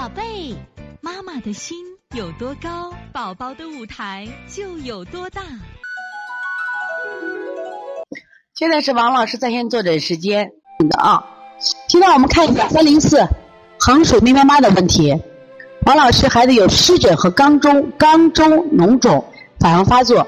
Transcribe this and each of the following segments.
宝贝，妈妈的心有多高，宝宝的舞台就有多大。现在是王老师在线坐诊时间的啊。现在我们看一下三零四衡水妹妈妈的问题。王老师，孩子有湿疹和肛中肛中脓肿反复发作，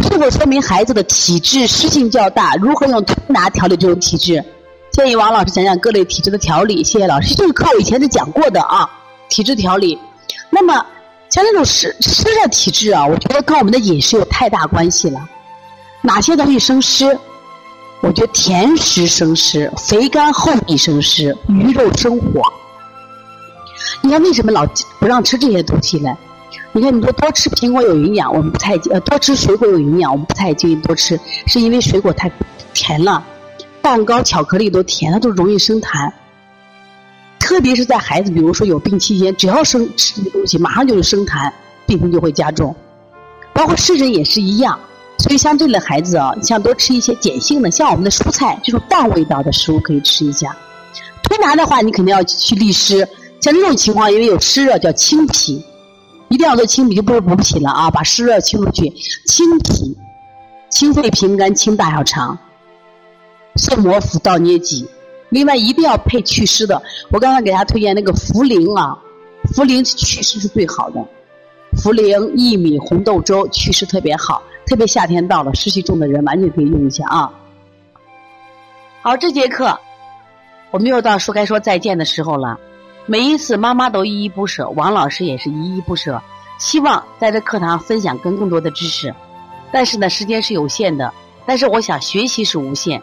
是否说明孩子的体质湿性较大？如何用推拿调理这种体质？建议王老师讲讲各类体质的调理。谢谢老师，这个课我以前是讲过的啊，体质调理。那么像这种湿湿热体质啊，我觉得跟我们的饮食有太大关系了。哪些东西生湿？我觉得甜食生湿，肥甘厚腻生湿，鱼肉生火。你看为什么老不让吃这些东西呢？你看你说多吃苹果有营养，我们不太呃多吃水果有营养，我们不太建议多吃，是因为水果太甜了，蛋糕、巧克力都甜，它都容易生痰。特别是在孩子比如说有病期间，只要生吃这些东西，马上就是生痰，病情就会加重。包括湿疹也是一样。所以像这类孩子啊，像多吃一些碱性的，像我们的蔬菜这种淡味道的食物可以吃一下。推拿的话，你肯定要去利湿。像这种情况，因为有湿热，叫清脾，一定要做清脾，就不是补脾了啊，把湿热清出去。清脾、清肺平肝、清大小肠、泻摩腹、倒捏脊。另外一定要配祛湿的。我刚才给大家推荐那个茯苓啊，茯苓祛湿是最好的。茯苓、薏米、红豆粥祛湿特别好。特别夏天到了，湿气重的人完全可以用一下啊。好，这节课我们又到说该说再见的时候了。每一次妈妈都依依不舍，王老师也是依依不舍，希望在这课堂分享更更多的知识。但是呢，时间是有限的，但是我想学习是无限，